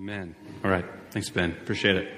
Amen. All right. Thanks, Ben. Appreciate it.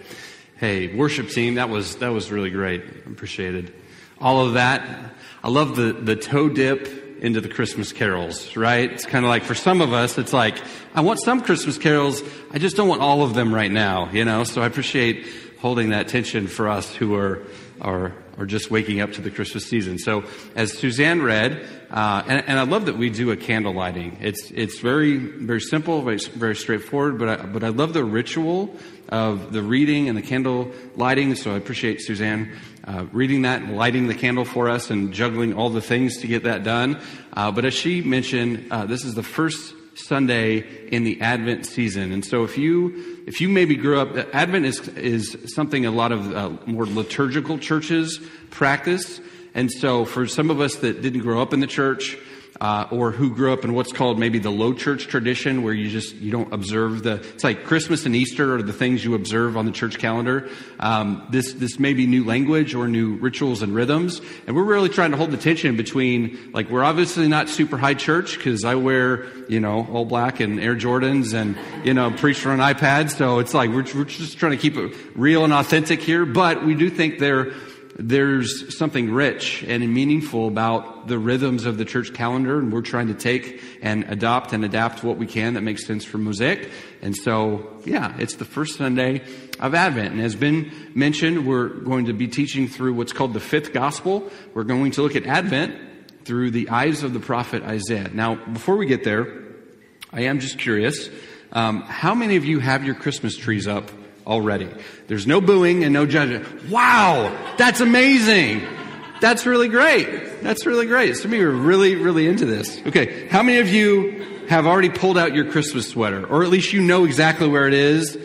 Hey, worship team, that was that was really great. Appreciated all of that. I love the the toe dip into the Christmas carols, right? It's kind of like for some of us, it's like I want some Christmas carols. I just don't want all of them right now, you know. So I appreciate holding that tension for us who are are are just waking up to the Christmas season. So as Suzanne read, uh, and, and, I love that we do a candle lighting. It's it's very very simple, very, very straightforward. But I, but I love the ritual of the reading and the candle lighting. So I appreciate Suzanne uh, reading that and lighting the candle for us and juggling all the things to get that done. Uh, but as she mentioned, uh, this is the first Sunday in the Advent season. And so if you, if you maybe grew up, Advent is, is something a lot of uh, more liturgical churches practice. And so for some of us that didn't grow up in the church, uh, or who grew up in what's called maybe the low church tradition where you just you don't observe the it's like christmas and easter are the things you observe on the church calendar. Um, this this may be new language or new rituals and rhythms and we're really trying to hold the tension between like we're obviously not super high church because i wear you know all black and air jordans and you know preach for an ipad so it's like we're, we're just trying to keep it real and authentic here but we do think there there's something rich and meaningful about the rhythms of the church calendar, and we're trying to take and adopt and adapt what we can that makes sense for Mosaic. And so, yeah, it's the first Sunday of Advent. And as Ben mentioned, we're going to be teaching through what's called the fifth gospel. We're going to look at Advent through the eyes of the prophet Isaiah. Now, before we get there, I am just curious. Um, how many of you have your Christmas trees up already. There's no booing and no judgment. Wow, that's amazing. That's really great. That's really great. Some of you are really, really into this. Okay, how many of you have already pulled out your Christmas sweater, or at least you know exactly where it is,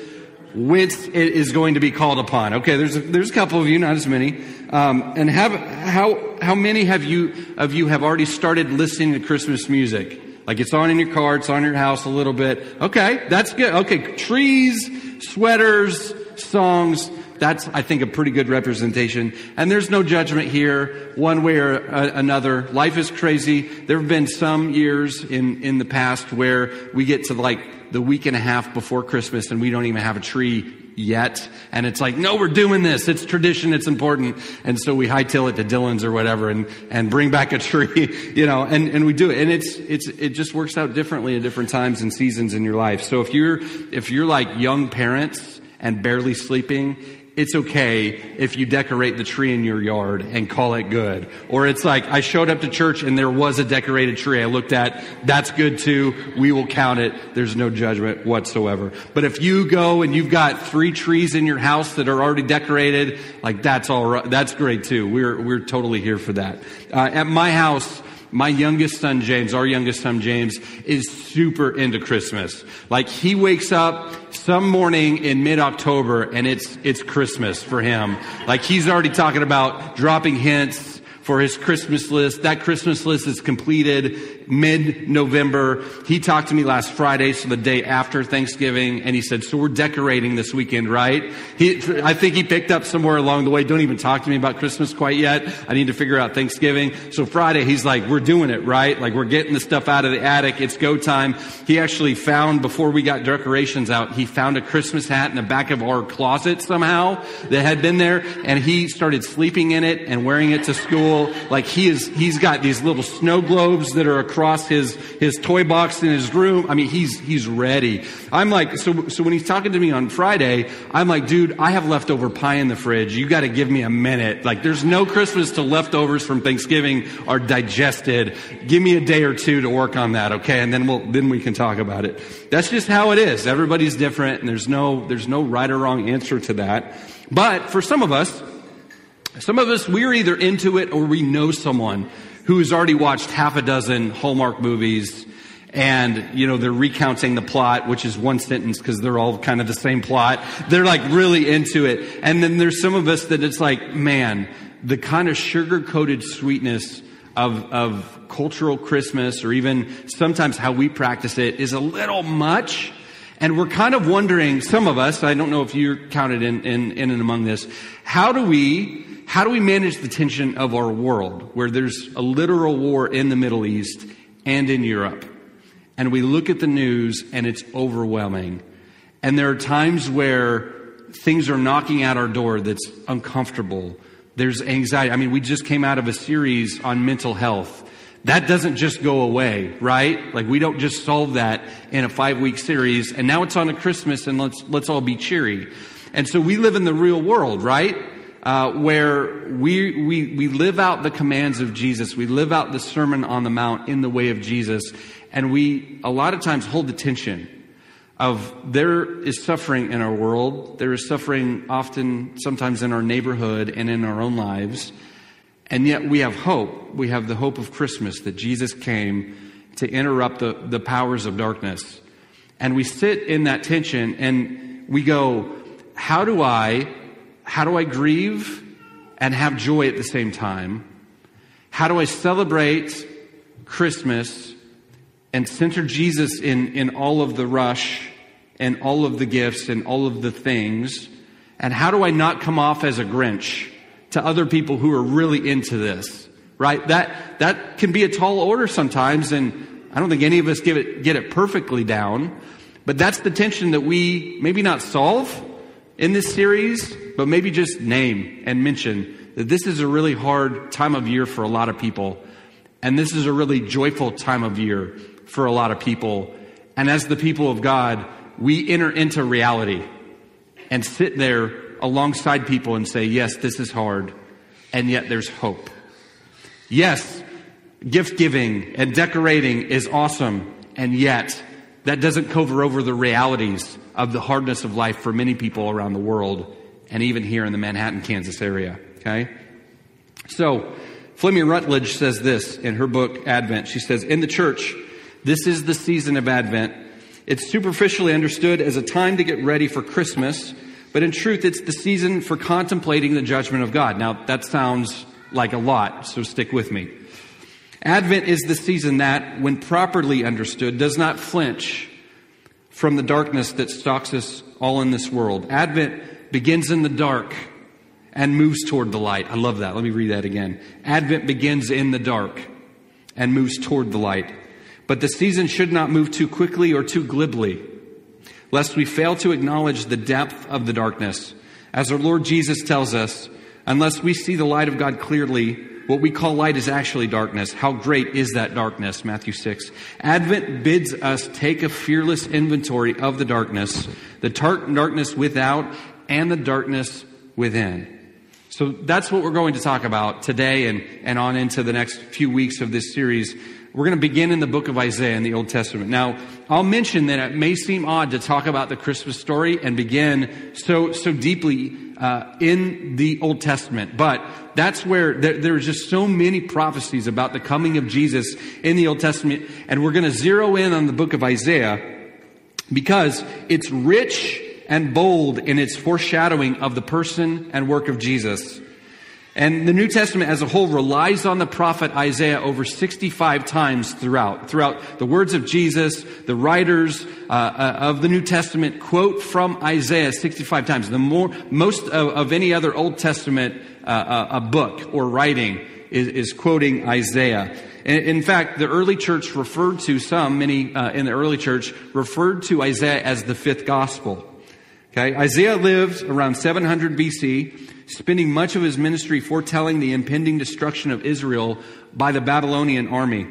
whence it is going to be called upon? Okay, there's a, there's a couple of you, not as many. Um, and have how how many have you of you have already started listening to Christmas music? Like it's on in your car, it's on your house a little bit. Okay, that's good. Okay, trees, sweaters, songs. That's, I think, a pretty good representation. And there's no judgment here, one way or uh, another. Life is crazy. There have been some years in, in the past where we get to like the week and a half before Christmas and we don't even have a tree yet. And it's like, no, we're doing this. It's tradition. It's important. And so we hightail it to Dillons or whatever and, and bring back a tree, you know, and, and we do it. And it's, it's, it just works out differently at different times and seasons in your life. So if you're, if you're like young parents and barely sleeping, it's okay if you decorate the tree in your yard and call it good. Or it's like, I showed up to church and there was a decorated tree I looked at. That's good too. We will count it. There's no judgment whatsoever. But if you go and you've got three trees in your house that are already decorated, like that's all right. That's great too. We're, we're totally here for that. Uh, at my house, my youngest son James, our youngest son James, is super into Christmas. Like he wakes up some morning in mid-October and it's, it's Christmas for him. Like he's already talking about dropping hints for his Christmas list. That Christmas list is completed mid-November. He talked to me last Friday, so the day after Thanksgiving, and he said, so we're decorating this weekend, right? He, I think he picked up somewhere along the way. Don't even talk to me about Christmas quite yet. I need to figure out Thanksgiving. So Friday, he's like, we're doing it, right? Like we're getting the stuff out of the attic. It's go time. He actually found, before we got decorations out, he found a Christmas hat in the back of our closet somehow that had been there, and he started sleeping in it and wearing it to school. Like he is, he's got these little snow globes that are across his, his toy box in his room. I mean, he's, he's ready. I'm like, so, so when he's talking to me on Friday, I'm like, dude, I have leftover pie in the fridge. You got to give me a minute. Like, there's no Christmas till leftovers from Thanksgiving are digested. Give me a day or two to work on that, okay? And then we'll, then we can talk about it. That's just how it is. Everybody's different and there's no, there's no right or wrong answer to that. But for some of us, some of us, we're either into it or we know someone who's already watched half a dozen Hallmark movies and, you know, they're recounting the plot, which is one sentence because they're all kind of the same plot. They're like really into it. And then there's some of us that it's like, man, the kind of sugar coated sweetness of, of cultural Christmas or even sometimes how we practice it is a little much. And we're kind of wondering, some of us, I don't know if you're counted in, in, in and among this, how do we how do we manage the tension of our world where there's a literal war in the Middle East and in Europe? And we look at the news and it's overwhelming. And there are times where things are knocking at our door that's uncomfortable. There's anxiety. I mean, we just came out of a series on mental health. That doesn't just go away, right? Like we don't just solve that in a five week series and now it's on a Christmas and let's, let's all be cheery. And so we live in the real world, right? Uh, where we, we, we live out the commands of Jesus. We live out the Sermon on the Mount in the way of Jesus. And we, a lot of times, hold the tension of there is suffering in our world. There is suffering often, sometimes in our neighborhood and in our own lives. And yet we have hope. We have the hope of Christmas that Jesus came to interrupt the, the powers of darkness. And we sit in that tension and we go, how do I, how do I grieve and have joy at the same time? How do I celebrate Christmas and center Jesus in, in all of the rush and all of the gifts and all of the things? And how do I not come off as a Grinch to other people who are really into this? Right? That, that can be a tall order sometimes, and I don't think any of us give it, get it perfectly down. But that's the tension that we maybe not solve in this series, but maybe just name and mention that this is a really hard time of year for a lot of people. And this is a really joyful time of year for a lot of people. And as the people of God, we enter into reality and sit there alongside people and say, yes, this is hard, and yet there's hope. Yes, gift giving and decorating is awesome, and yet that doesn't cover over the realities of the hardness of life for many people around the world, and even here in the Manhattan, Kansas area. Okay? So, Fleming Rutledge says this in her book, Advent. She says, In the church, this is the season of Advent. It's superficially understood as a time to get ready for Christmas, but in truth, it's the season for contemplating the judgment of God. Now, that sounds like a lot, so stick with me. Advent is the season that, when properly understood, does not flinch from the darkness that stalks us all in this world. Advent begins in the dark and moves toward the light. I love that. Let me read that again. Advent begins in the dark and moves toward the light. But the season should not move too quickly or too glibly, lest we fail to acknowledge the depth of the darkness. As our Lord Jesus tells us, unless we see the light of God clearly, what we call light is actually darkness. How great is that darkness? Matthew 6. Advent bids us take a fearless inventory of the darkness, the darkness without and the darkness within. So that's what we're going to talk about today and, and on into the next few weeks of this series. We're going to begin in the book of Isaiah in the Old Testament. Now, I'll mention that it may seem odd to talk about the Christmas story and begin so, so deeply uh, in the Old Testament, but that's where there, there's just so many prophecies about the coming of Jesus in the Old Testament, and we're going to zero in on the book of Isaiah because it's rich and bold in its foreshadowing of the person and work of Jesus. And the New Testament as a whole relies on the prophet Isaiah over 65 times throughout. Throughout the words of Jesus, the writers uh, uh, of the New Testament quote from Isaiah 65 times. The more, most of, of any other Old Testament uh, uh a book or writing is, is quoting Isaiah. In fact, the early church referred to some, many uh, in the early church, referred to Isaiah as the fifth gospel. Okay, Isaiah lived around 700 BC, spending much of his ministry foretelling the impending destruction of Israel by the Babylonian army.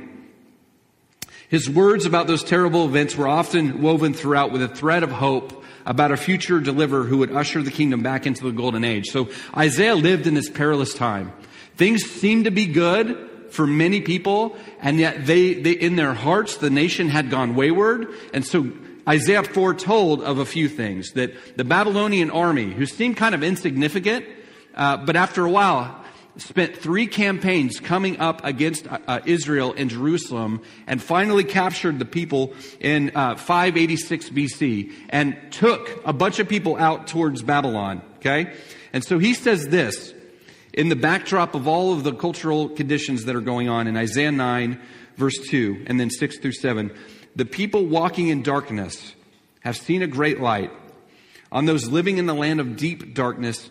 His words about those terrible events were often woven throughout with a thread of hope about a future deliverer who would usher the kingdom back into the golden age. So Isaiah lived in this perilous time. Things seemed to be good for many people, and yet they, they in their hearts, the nation had gone wayward. And so Isaiah foretold of a few things that the Babylonian army, who seemed kind of insignificant, uh, but after a while, spent three campaigns coming up against uh, uh Israel and Jerusalem and finally captured the people in uh, 586 BC and took a bunch of people out towards Babylon. Okay? And so he says this in the backdrop of all of the cultural conditions that are going on in Isaiah 9, verse 2, and then 6 through 7. The people walking in darkness have seen a great light. On those living in the land of deep darkness,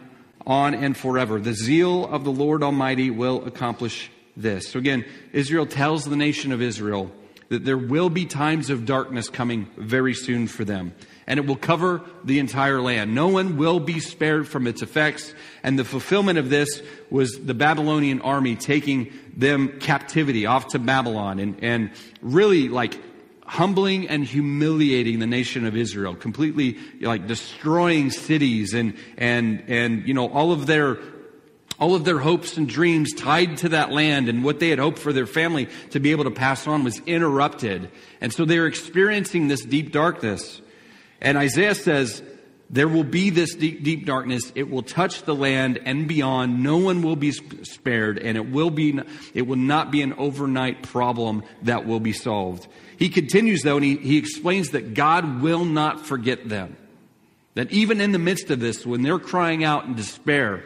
on and forever. The zeal of the Lord Almighty will accomplish this. So again, Isaiah tells the nation of Israel that there will be times of darkness coming very soon for them and it will cover the entire land. No one will be spared from its effects. And the fulfillment of this was the Babylonian army taking them captivity off to Babylon and, and really like humbling and humiliating the nation of Israel, completely like destroying cities and, and, and, you know, all of their all of their hopes and dreams tied to that land and what they had hoped for their family to be able to pass on was interrupted. And so they're experiencing this deep darkness. And Isaiah says, there will be this deep, deep darkness. It will touch the land and beyond. No one will be spared, and it will be, it will not be an overnight problem that will be solved. He continues though, and he, he explains that God will not forget them. That even in the midst of this, when they're crying out in despair,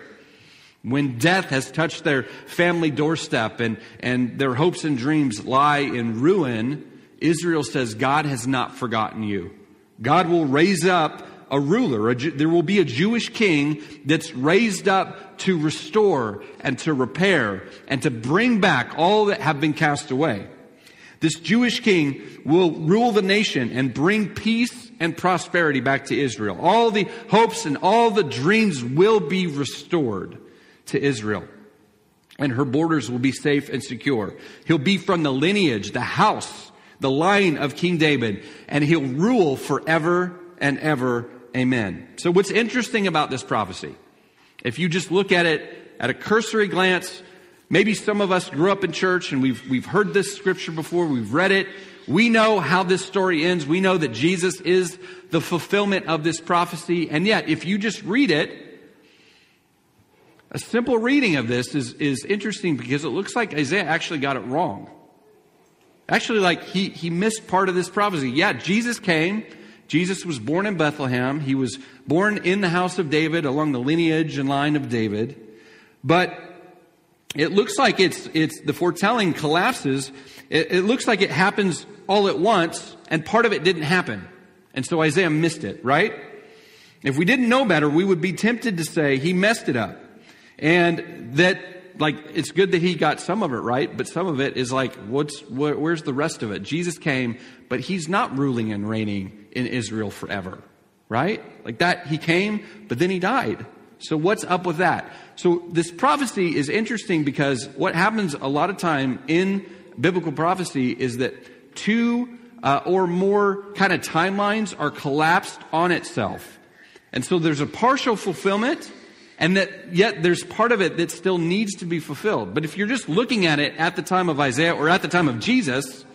when death has touched their family doorstep and, and their hopes and dreams lie in ruin, Isaiah says, God has not forgotten you. God will raise up a ruler. A, there will be a Jewish king that's raised up to restore and to repair and to bring back all that have been cast away. This Jewish king will rule the nation and bring peace and prosperity back to Israel. All the hopes and all the dreams will be restored to Israel. And her borders will be safe and secure. He'll be from the lineage, the house the line of King David, and he'll rule forever and ever. Amen. So what's interesting about this prophecy, if you just look at it at a cursory glance, maybe some of us grew up in church and we've, we've heard this scripture before, we've read it, we know how this story ends. We know that Jesus is the fulfillment of this prophecy. And yet, if you just read it, a simple reading of this is, is interesting because it looks like Isaiah actually got it wrong. Actually, like he, he missed part of this prophecy. Yeah, Jesus came. Jesus was born in Bethlehem. He was born in the house of David along the lineage and line of David. But it looks like it's, it's, the foretelling collapses. It, it looks like it happens all at once and part of it didn't happen. And so Isaiah missed it, right? If we didn't know better, we would be tempted to say he messed it up. And that like it's good that he got some of it right, but some of it is like, what's wh- where's the rest of it? Jesus came, but he's not ruling and reigning in Israel forever, right? Like that, he came, but then he died. So what's up with that? So this prophecy is interesting because what happens a lot of time in biblical prophecy is that two uh, or more kind of timelines are collapsed on itself. And so there's a partial fulfillment and that yet there's part of it that still needs to be fulfilled. But if you're just looking at it at the time of Isaiah or at the time of Jesus,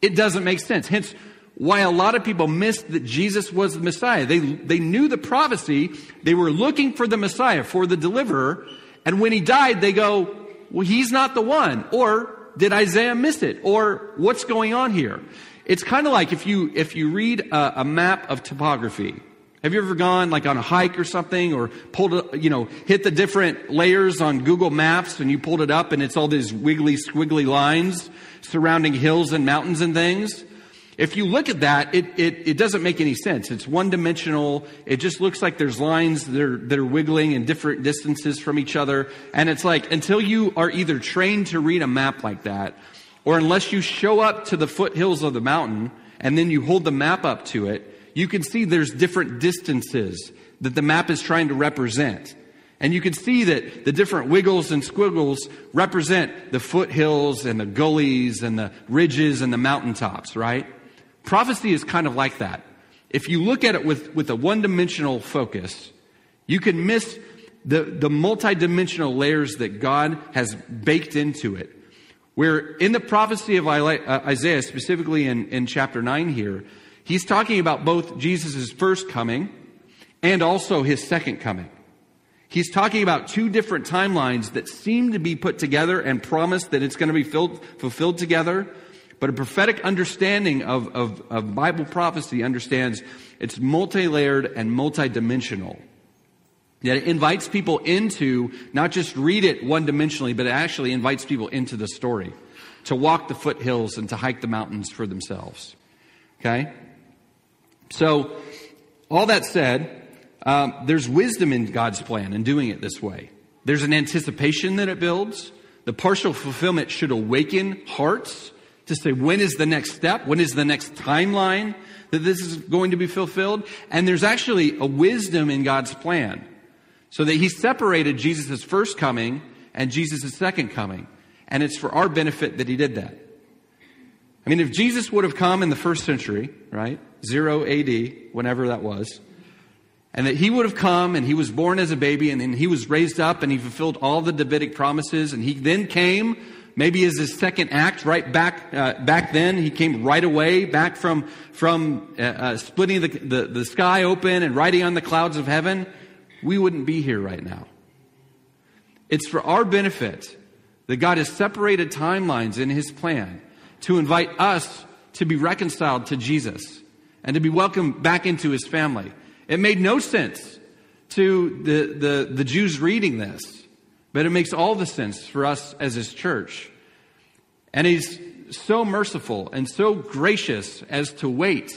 it doesn't make sense. Hence, why a lot of people missed that Jesus was the Messiah. They, they knew the prophecy. They were looking for the Messiah, for the deliverer. And when he died, they go, well, he's not the one. Or did Isaiah miss it? Or what's going on here? It's kind of like if you, if you read a, a map of topography have you ever gone like on a hike or something or pulled, a, you know, hit the different layers on Google Maps and you pulled it up and it's all these wiggly, squiggly lines surrounding hills and mountains and things? If you look at that, it, it, it doesn't make any sense. It's one dimensional. It just looks like there's lines that are, that are wiggling in different distances from each other. And it's like, until you are either trained to read a map like that, or unless you show up to the foothills of the mountain and then you hold the map up to it, you can see there's different distances that the map is trying to represent. And you can see that the different wiggles and squiggles represent the foothills and the gullies and the ridges and the mountaintops, right? Prophecy is kind of like that. If you look at it with, with a one dimensional focus, you can miss the, the multidimensional layers that God has baked into it. Where in the prophecy of uh, Isaiah, specifically in, in chapter 9 here, He's talking about both Jesus' first coming and also his second coming. He's talking about two different timelines that seem to be put together and promised that it's going to be filled, fulfilled together. But a prophetic understanding of, of, of Bible prophecy understands it's multi-layered and multi-dimensional. That it invites people into, not just read it one dimensionally, but it actually invites people into the story to walk the foothills and to hike the mountains for themselves. Okay? So, all that said, um, there's wisdom in God's plan in doing it this way. There's an anticipation that it builds. The partial fulfillment should awaken hearts to say, when is the next step? When is the next timeline that this is going to be fulfilled? And there's actually a wisdom in God's plan. So that He separated Jesus' first coming and Jesus' second coming. And it's for our benefit that He did that. I mean, if Jesus would have come in the first century, right? Zero AD, whenever that was, and that he would have come and he was born as a baby and then he was raised up and he fulfilled all the Davidic promises and he then came maybe as his second act right back uh, back then he came right away back from from uh, uh, splitting the, the, the sky open and riding on the clouds of heaven. We wouldn't be here right now. It's for our benefit that god has separated timelines in his plan to invite us to be reconciled to jesus and to be welcomed back into his family. It made no sense to the, the, the Jews reading this, but it makes all the sense for us as his church. And he's so merciful and so gracious as to wait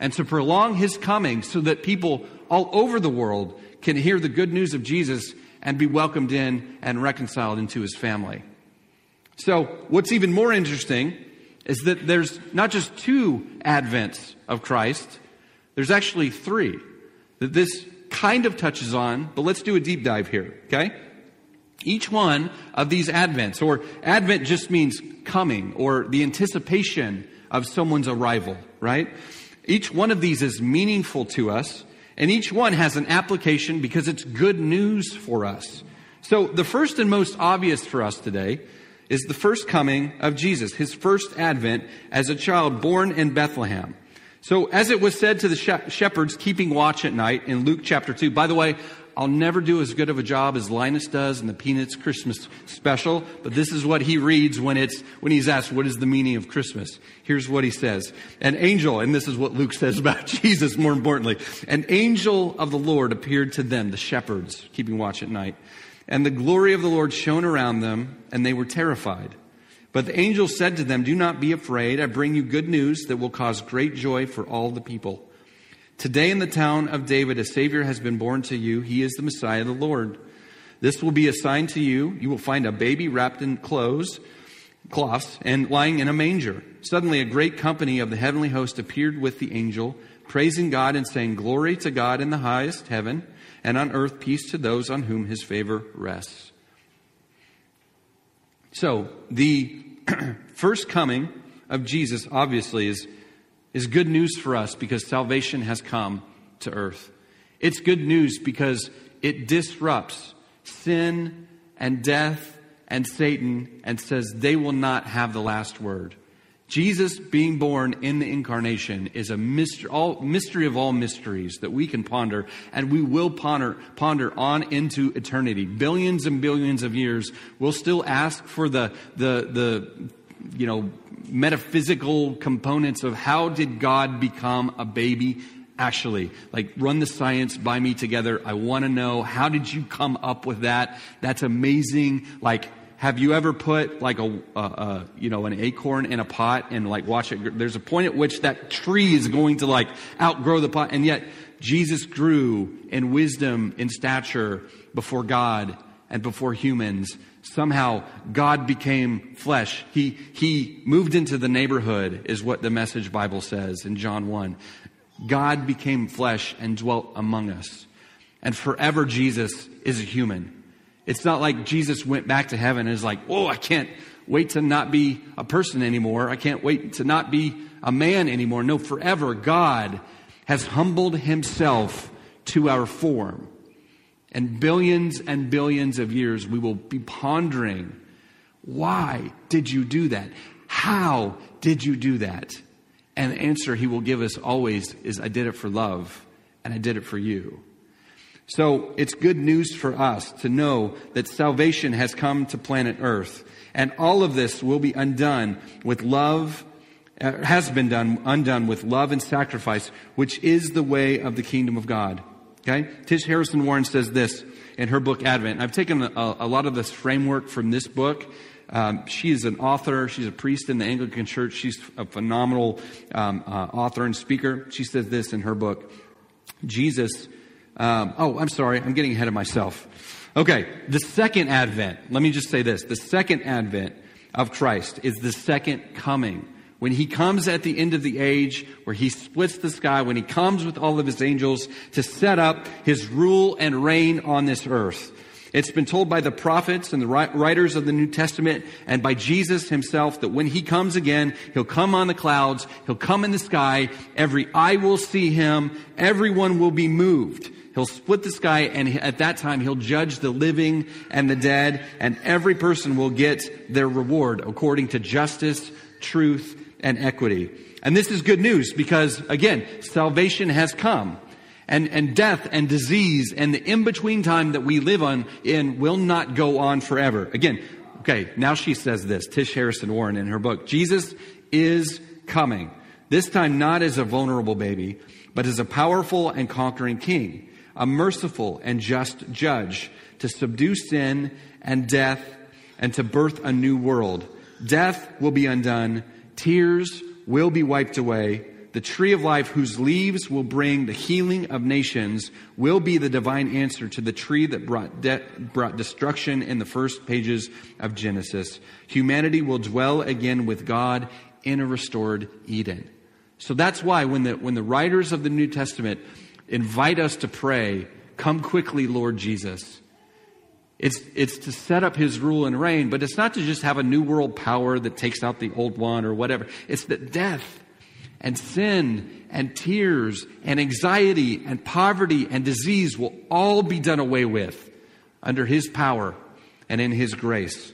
and to prolong his coming so that people all over the world can hear the good news of Jesus and be welcomed in and reconciled into his family. So, what's even more interesting is that there's not just two advents of Christ, there's actually three that this kind of touches on, but let's do a deep dive here, okay? Each one of these advents, or advent just means coming, or the anticipation of someone's arrival, right? Each one of these is meaningful to us, and each one has an application because it's good news for us. So the first and most obvious for us today is the first coming of Jesus, his first advent as a child born in Bethlehem. So, as it was said to the shepherds keeping watch at night in Luke chapter 2, by the way, I'll never do as good of a job as Linus does in the Peanuts Christmas special, but this is what he reads when it's, when he's asked, what is the meaning of Christmas? Here's what he says. An angel, and this is what Luke says about Jesus more importantly, an angel of the Lord appeared to them, the shepherds keeping watch at night, and the glory of the Lord shone around them, and they were terrified. But the angel said to them, Do not be afraid. I bring you good news that will cause great joy for all the people. Today in the town of David, a Savior has been born to you. He is the Messiah, the Lord. This will be a sign to you. You will find a baby wrapped in clothes, cloths, and lying in a manger. Suddenly, a great company of the heavenly host appeared with the angel, praising God and saying, Glory to God in the highest heaven, and on earth peace to those on whom his favor rests. So, the first coming of Jesus, obviously, is, is good news for us because salvation has come to earth. It's good news because it disrupts sin and death and Satan and says they will not have the last word. Jesus being born in the incarnation is a mystery, all, mystery of all mysteries that we can ponder, and we will ponder, ponder on into eternity. Billions and billions of years. We'll still ask for the, the, the, you know, metaphysical components of how did God become a baby? Actually, like run the science by me together. I want to know how did you come up with that? That's amazing. Like, have you ever put like a, a, a, you know an acorn in a pot and like watch it? There's a point at which that tree is going to like outgrow the pot, and yet Jesus grew in wisdom, in stature before God and before humans. Somehow God became flesh. He he moved into the neighborhood, is what the Message Bible says in John one. God became flesh and dwelt among us, and forever Jesus is a human. It's not like Jesus went back to heaven and is like, oh, I can't wait to not be a person anymore. I can't wait to not be a man anymore. No, forever God has humbled himself to our form. And billions and billions of years we will be pondering, why did you do that? How did you do that? And the answer he will give us always is, I did it for love and I did it for you. So it's good news for us to know that salvation has come to planet Earth. And all of this will be undone with love, uh, has been done, undone with love and sacrifice, which is the way of the kingdom of God. Okay? Tish Harrison Warren says this in her book Advent. I've taken a, a lot of this framework from this book. Um, she is an author. She's a priest in the Anglican Church. She's a phenomenal um, uh, author and speaker. She says this in her book Jesus. Um, oh, I'm sorry. I'm getting ahead of myself. Okay, the second advent. Let me just say this. The second advent of Christ is the second coming. When he comes at the end of the age, where he splits the sky, when he comes with all of his angels to set up his rule and reign on this earth. It's been told by the prophets and the writers of the New Testament and by Jesus himself that when he comes again, he'll come on the clouds, he'll come in the sky, every eye will see him, everyone will be moved. He'll split the sky and at that time he'll judge the living and the dead and every person will get their reward according to justice, truth, and equity. And this is good news because again, salvation has come. And, and death and disease and the in-between time that we live on in will not go on forever. Again, okay, now she says this, Tish Harrison Warren in her book, Jesus is coming. This time not as a vulnerable baby, but as a powerful and conquering king a merciful and just judge to subdue sin and death and to birth a new world. Death will be undone. Tears will be wiped away. The tree of life, whose leaves will bring the healing of nations, will be the divine answer to the tree that brought, de- brought destruction in the first pages of Genesis. Humanity will dwell again with God in a restored Eden. So that's why when the, when the writers of the New Testament invite us to pray, Come quickly, Lord Jesus. It's, it's to set up his rule and reign, but it's not to just have a new world power that takes out the old one or whatever. It's that death and sin and tears and anxiety and poverty and disease will all be done away with under his power and in his grace.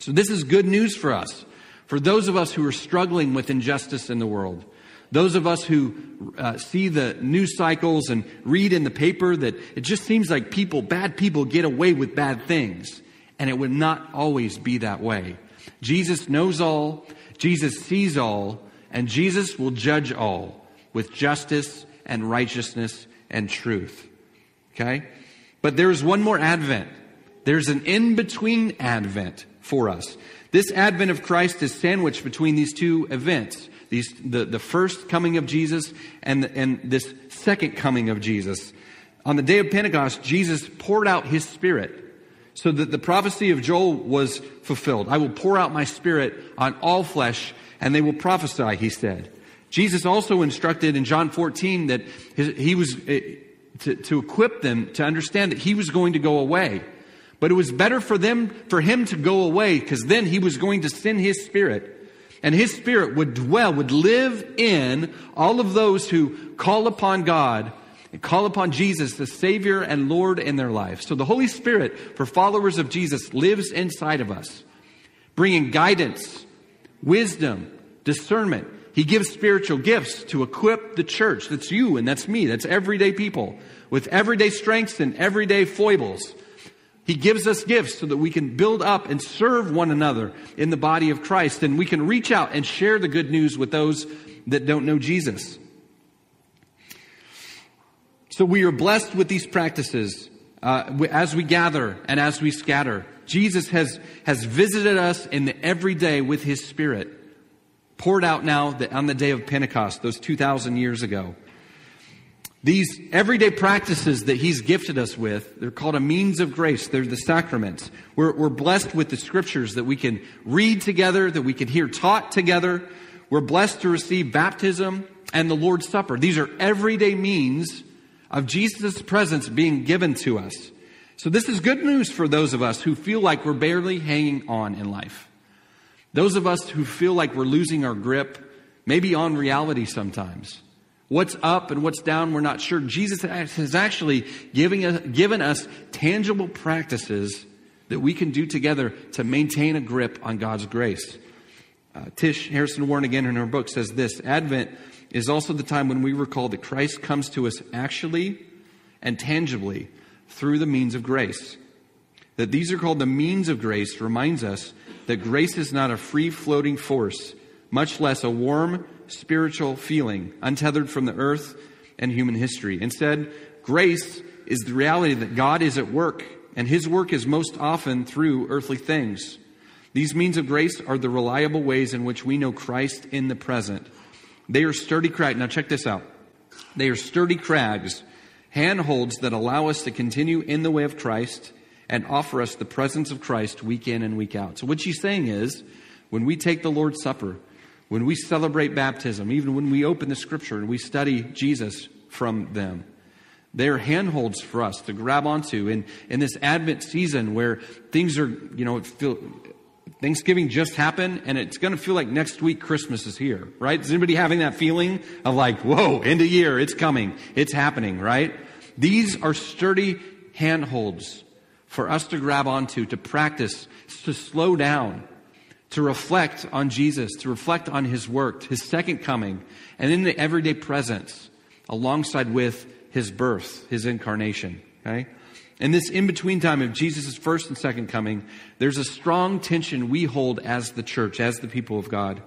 So, this is good news for us, for those of us who are struggling with injustice in the world. Those of us who uh, see the news cycles and read in the paper that it just seems like people, bad people, get away with bad things. And it would not always be that way. Jesus knows all, Jesus sees all, and Jesus will judge all with justice and righteousness and truth. Okay? But there's one more advent. There's an in between advent for us. This advent of Christ is sandwiched between these two events. These, the, the first coming of Jesus and, and this second coming of Jesus. On the day of Pentecost, Jesus poured out his spirit so that the prophecy of Joel was fulfilled. I will pour out my spirit on all flesh and they will prophesy, he said. Jesus also instructed in John 14 that his, he was eh, to, to equip them to understand that he was going to go away. But it was better for them, for him to go away because then he was going to send his spirit and his spirit would dwell, would live in all of those who call upon God and call upon Jesus, the Savior and Lord in their life. So the Holy Spirit, for followers of Jesus, lives inside of us, bringing guidance, wisdom, discernment. He gives spiritual gifts to equip the church. That's you and that's me. That's everyday people with everyday strengths and everyday foibles. He gives us gifts so that we can build up and serve one another in the body of Christ, and we can reach out and share the good news with those that don't know Jesus. So we are blessed with these practices uh, as we gather and as we scatter. Jesus has, has visited us in the everyday with his Spirit, poured out now on the day of Pentecost, those 2,000 years ago. These everyday practices that He's gifted us with, they're called a means of grace. They're the sacraments. We're, we're blessed with the scriptures that we can read together, that we can hear taught together. We're blessed to receive baptism and the Lord's Supper. These are everyday means of Jesus' presence being given to us. So this is good news for those of us who feel like we're barely hanging on in life. Those of us who feel like we're losing our grip, maybe on reality sometimes. What's up and what's down, we're not sure. Jesus has actually giving us, given us tangible practices that we can do together to maintain a grip on God's grace. Uh, Tish Harrison Warren, again in her book, says this Advent is also the time when we recall that Christ comes to us actually and tangibly through the means of grace. That these are called the means of grace reminds us that grace is not a free floating force, much less a warm, spiritual feeling, untethered from the earth and human history. Instead, grace is the reality that God is at work, and his work is most often through earthly things. These means of grace are the reliable ways in which we know Christ in the present. They are sturdy crags. Now check this out. They are sturdy crags, handholds that allow us to continue in the way of Christ and offer us the presence of Christ week in and week out. So what she's saying is, when we take the Lord's Supper, when we celebrate baptism, even when we open the scripture and we study Jesus from them, they're handholds for us to grab onto in, in this Advent season where things are, you know, feel, Thanksgiving just happened, and it's going to feel like next week Christmas is here, right? Is anybody having that feeling of like, whoa, end of year, it's coming, it's happening, right? These are sturdy handholds for us to grab onto, to practice, to slow down, to reflect on Jesus, to reflect on His work, His second coming, and in the everyday presence alongside with His birth, His incarnation, okay? In this in between time of Jesus' first and second coming, there's a strong tension we hold as the church, as the people of God.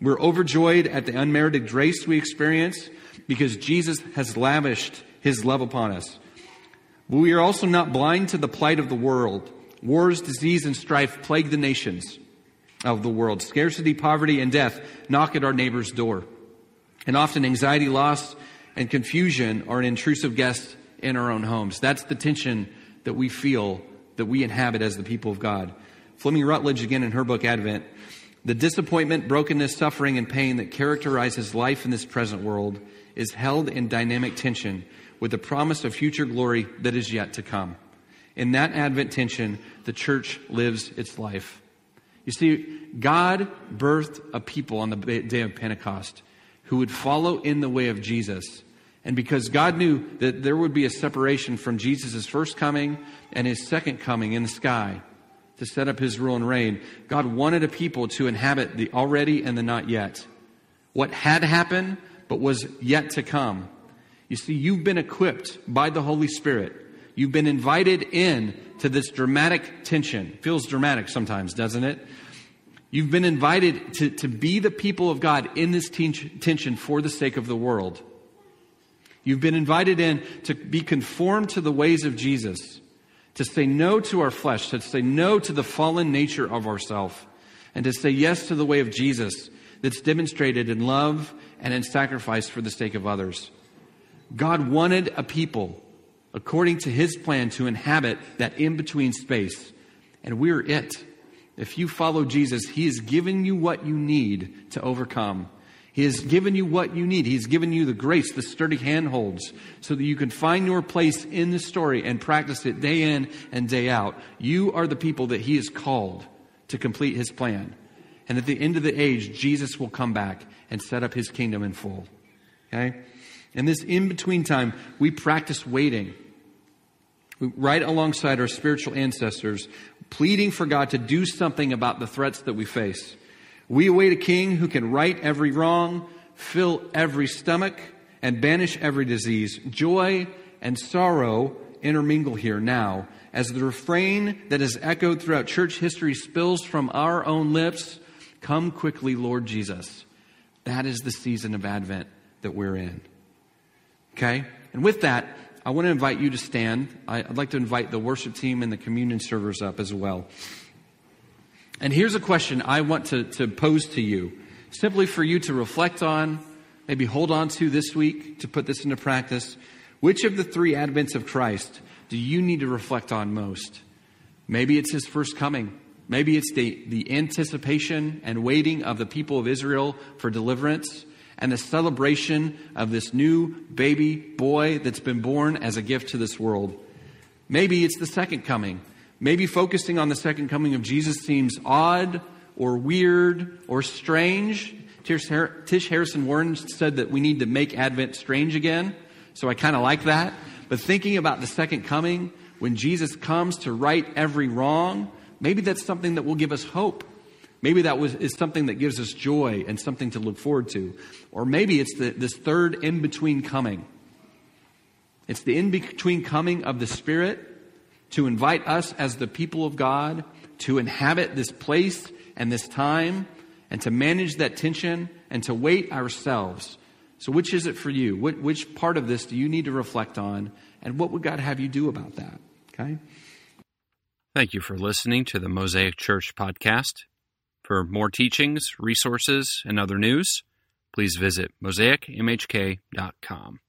We're overjoyed at the unmerited grace we experience because Jesus has lavished his love upon us. But we are also not blind to the plight of the world. Wars, disease, and strife plague the nations of the world. Scarcity, poverty, and death knock at our neighbor's door. And often anxiety, loss, and confusion are an intrusive guest in our own homes. That's the tension that we feel that we inhabit as the people of God. Fleming Rutledge, again in her book Advent, the disappointment, brokenness, suffering, and pain that characterizes life in this present world is held in dynamic tension with the promise of future glory that is yet to come. In that Advent tension, the church lives its life. You see, God birthed a people on the day of Pentecost who would follow in the way of Jesus and because God knew that there would be a separation from Jesus' first coming and his second coming in the sky to set up his rule and reign, God wanted a people to inhabit the already and the not yet. What had happened, but was yet to come. You see, you've been equipped by the Holy Spirit. You've been invited in to this dramatic tension. Feels dramatic sometimes, doesn't it? You've been invited to, to be the people of God in this tension for the sake of the world. You've been invited in to be conformed to the ways of Jesus, to say no to our flesh, to say no to the fallen nature of ourself, and to say yes to the way of Jesus that's demonstrated in love and in sacrifice for the sake of others. God wanted a people, according to his plan, to inhabit that in between space, and we're it. If you follow Jesus, he has given you what you need to overcome. He has given you what you need. He's given you the grace, the sturdy handholds, so that you can find your place in the story and practice it day in and day out. You are the people that He has called to complete His plan. And at the end of the age, Jesus will come back and set up His kingdom in full. Okay? In this in between time, we practice waiting. Right alongside our spiritual ancestors, pleading for God to do something about the threats that we face. We await a king who can right every wrong, fill every stomach, and banish every disease. Joy and sorrow intermingle here now as the refrain that has echoed throughout church history spills from our own lips Come quickly, Lord Jesus. That is the season of Advent that we're in. Okay? And with that, I want to invite you to stand. I'd like to invite the worship team and the communion servers up as well. And here's a question I want to, to pose to you, simply for you to reflect on, maybe hold on to this week to put this into practice. Which of the three advents of Christ do you need to reflect on most? Maybe it's his first coming. Maybe it's the, the anticipation and waiting of the people of Israel for deliverance and the celebration of this new baby boy that's been born as a gift to this world. Maybe it's the second coming Maybe focusing on the second coming of Jesus seems odd or weird or strange. Tish Harrison Warren said that we need to make Advent strange again. So I kind of like that. But thinking about the second coming, when Jesus comes to right every wrong, maybe that's something that will give us hope. Maybe that was, is something that gives us joy and something to look forward to. Or maybe it's the, this third in between coming. It's the in between coming of the Spirit to invite us as the people of God to inhabit this place and this time and to manage that tension and to wait ourselves. So, which is it for you? Which part of this do you need to reflect on And what would God have you do about that? Okay? Thank you for listening to the Mosaic Church podcast. For more teachings, resources, and other news, please visit mosaicmhk.com.